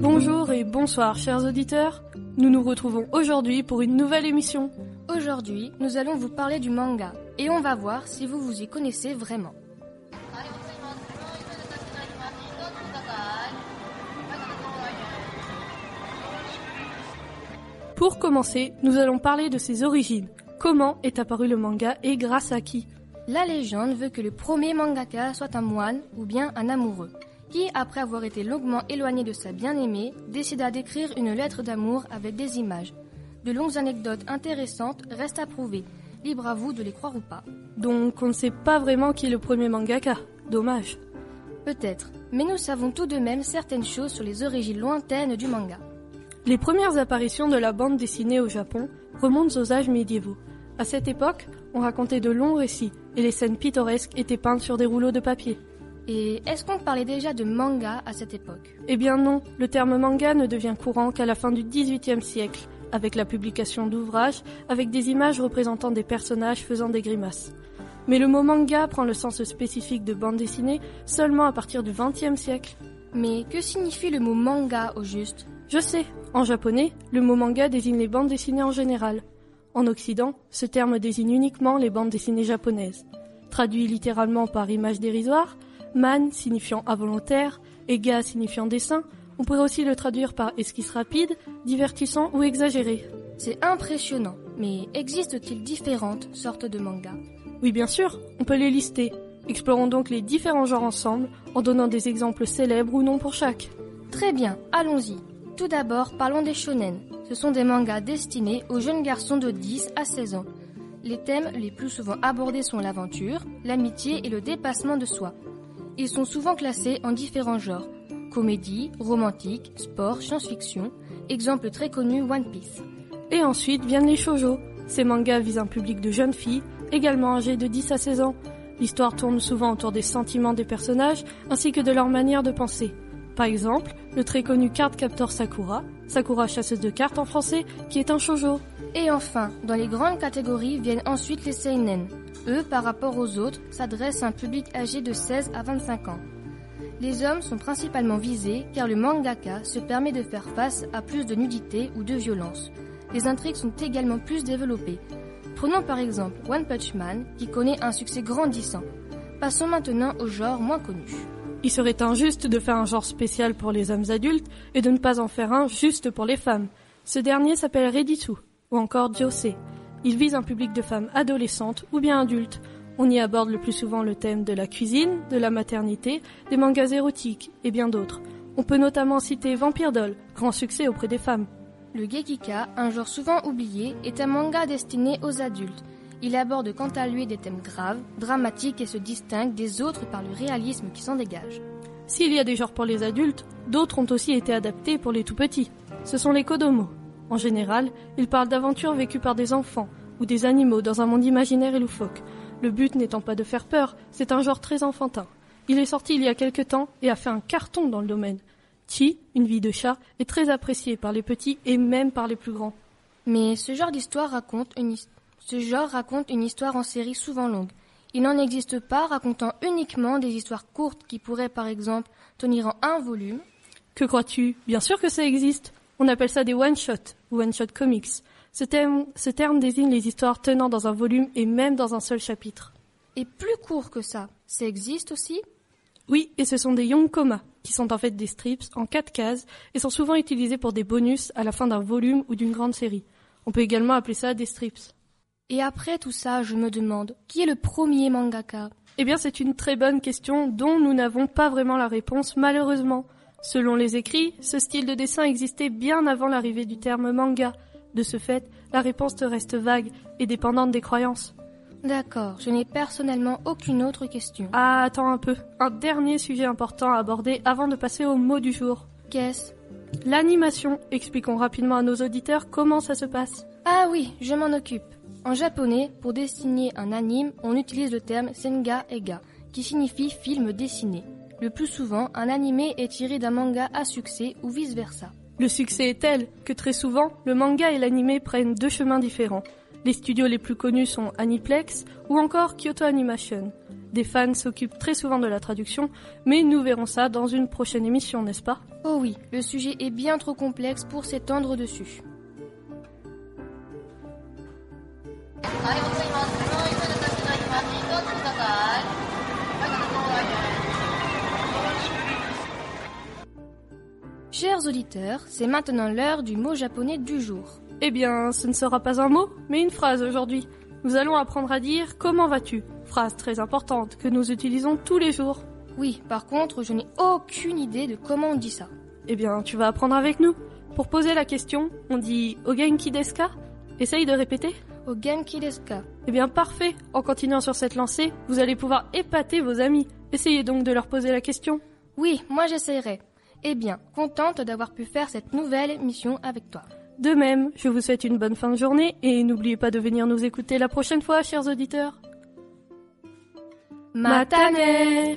Bonjour et bonsoir chers auditeurs. Nous nous retrouvons aujourd'hui pour une nouvelle émission. Aujourd'hui, nous allons vous parler du manga et on va voir si vous vous y connaissez vraiment. Pour commencer, nous allons parler de ses origines. Comment est apparu le manga et grâce à qui? La légende veut que le premier mangaka soit un moine ou bien un amoureux, qui, après avoir été longuement éloigné de sa bien-aimée, décida d'écrire une lettre d'amour avec des images. De longues anecdotes intéressantes restent à prouver. Libre à vous de les croire ou pas. Donc on ne sait pas vraiment qui est le premier mangaka. Dommage. Peut-être, mais nous savons tout de même certaines choses sur les origines lointaines du manga. Les premières apparitions de la bande dessinée au Japon remontent aux âges médiévaux. À cette époque, on racontait de longs récits et les scènes pittoresques étaient peintes sur des rouleaux de papier. Et est-ce qu'on parlait déjà de manga à cette époque? Eh bien non, le terme manga ne devient courant qu'à la fin du XVIIIe siècle, avec la publication d'ouvrages avec des images représentant des personnages faisant des grimaces. Mais le mot manga prend le sens spécifique de bande dessinée seulement à partir du XXe siècle. Mais que signifie le mot manga au juste? Je sais, en japonais, le mot manga désigne les bandes dessinées en général. En Occident, ce terme désigne uniquement les bandes dessinées japonaises. Traduit littéralement par image dérisoire, man signifiant involontaire et ga signifiant dessin, on pourrait aussi le traduire par esquisse rapide, divertissant ou exagéré. C'est impressionnant, mais existe-t-il différentes sortes de mangas? Oui, bien sûr, on peut les lister. Explorons donc les différents genres ensemble en donnant des exemples célèbres ou non pour chaque. Très bien, allons-y. Tout d'abord, parlons des shonen. Ce sont des mangas destinés aux jeunes garçons de 10 à 16 ans. Les thèmes les plus souvent abordés sont l'aventure, l'amitié et le dépassement de soi. Ils sont souvent classés en différents genres comédie, romantique, sport, science-fiction. Exemple très connu One Piece. Et ensuite viennent les shoujo. Ces mangas visent un public de jeunes filles, également âgées de 10 à 16 ans. L'histoire tourne souvent autour des sentiments des personnages ainsi que de leur manière de penser. Par exemple, le très connu Card Captor Sakura, Sakura chasseuse de cartes en français, qui est un shoujo. Et enfin, dans les grandes catégories viennent ensuite les seinen. Eux, par rapport aux autres, s'adressent à un public âgé de 16 à 25 ans. Les hommes sont principalement visés car le mangaka se permet de faire face à plus de nudité ou de violence. Les intrigues sont également plus développées. Prenons par exemple One Punch Man qui connaît un succès grandissant. Passons maintenant au genre moins connu. Il serait injuste de faire un genre spécial pour les hommes adultes et de ne pas en faire un juste pour les femmes. Ce dernier s'appelle Reditsu ou encore Josei. Il vise un public de femmes adolescentes ou bien adultes. On y aborde le plus souvent le thème de la cuisine, de la maternité, des mangas érotiques et bien d'autres. On peut notamment citer Vampire Doll, grand succès auprès des femmes. Le Gekika, un genre souvent oublié, est un manga destiné aux adultes. Il aborde quant à lui des thèmes graves, dramatiques et se distingue des autres par le réalisme qui s'en dégage. S'il y a des genres pour les adultes, d'autres ont aussi été adaptés pour les tout petits. Ce sont les Kodomo. En général, ils parlent d'aventures vécues par des enfants ou des animaux dans un monde imaginaire et loufoque. Le but n'étant pas de faire peur, c'est un genre très enfantin. Il est sorti il y a quelque temps et a fait un carton dans le domaine. Chi, une vie de chat, est très apprécié par les petits et même par les plus grands. Mais ce genre d'histoire raconte une, ce genre raconte une histoire en série souvent longue. Il n'en existe pas racontant uniquement des histoires courtes qui pourraient par exemple tenir en un volume. Que crois-tu? Bien sûr que ça existe. On appelle ça des one-shot ou one-shot comics. Ce terme, ce terme désigne les histoires tenant dans un volume et même dans un seul chapitre. Et plus court que ça, ça existe aussi? Oui, et ce sont des yonkoma, qui sont en fait des strips en quatre cases et sont souvent utilisés pour des bonus à la fin d'un volume ou d'une grande série. On peut également appeler ça des strips. Et après tout ça, je me demande, qui est le premier mangaka? Eh bien, c'est une très bonne question dont nous n'avons pas vraiment la réponse, malheureusement. Selon les écrits, ce style de dessin existait bien avant l'arrivée du terme manga. De ce fait, la réponse te reste vague et dépendante des croyances. D'accord, je n'ai personnellement aucune autre question. Ah, attends un peu. Un dernier sujet important à aborder avant de passer au mot du jour. Qu'est-ce? L'animation. Expliquons rapidement à nos auditeurs comment ça se passe. Ah oui, je m'en occupe. En japonais, pour dessiner un anime, on utilise le terme senga ega, qui signifie film dessiné. Le plus souvent, un animé est tiré d'un manga à succès ou vice-versa. Le succès est tel que très souvent, le manga et l'anime prennent deux chemins différents. Les studios les plus connus sont Aniplex ou encore Kyoto Animation. Des fans s'occupent très souvent de la traduction, mais nous verrons ça dans une prochaine émission, n'est-ce pas? Oh oui, le sujet est bien trop complexe pour s'étendre dessus. Chers auditeurs, c'est maintenant l'heure du mot japonais du jour. Eh bien, ce ne sera pas un mot, mais une phrase aujourd'hui. Nous allons apprendre à dire comment vas-tu? Phrase très importante que nous utilisons tous les jours. Oui, par contre, je n'ai aucune idée de comment on dit ça. Eh bien, tu vas apprendre avec nous. Pour poser la question, on dit Ogenki desu ka? Essaye de répéter. Desu ka Eh bien, parfait. En continuant sur cette lancée, vous allez pouvoir épater vos amis. Essayez donc de leur poser la question. Oui, moi j'essayerai. Eh bien, contente d'avoir pu faire cette nouvelle émission avec toi. De même, je vous souhaite une bonne fin de journée et n'oubliez pas de venir nous écouter la prochaine fois, chers auditeurs. Matane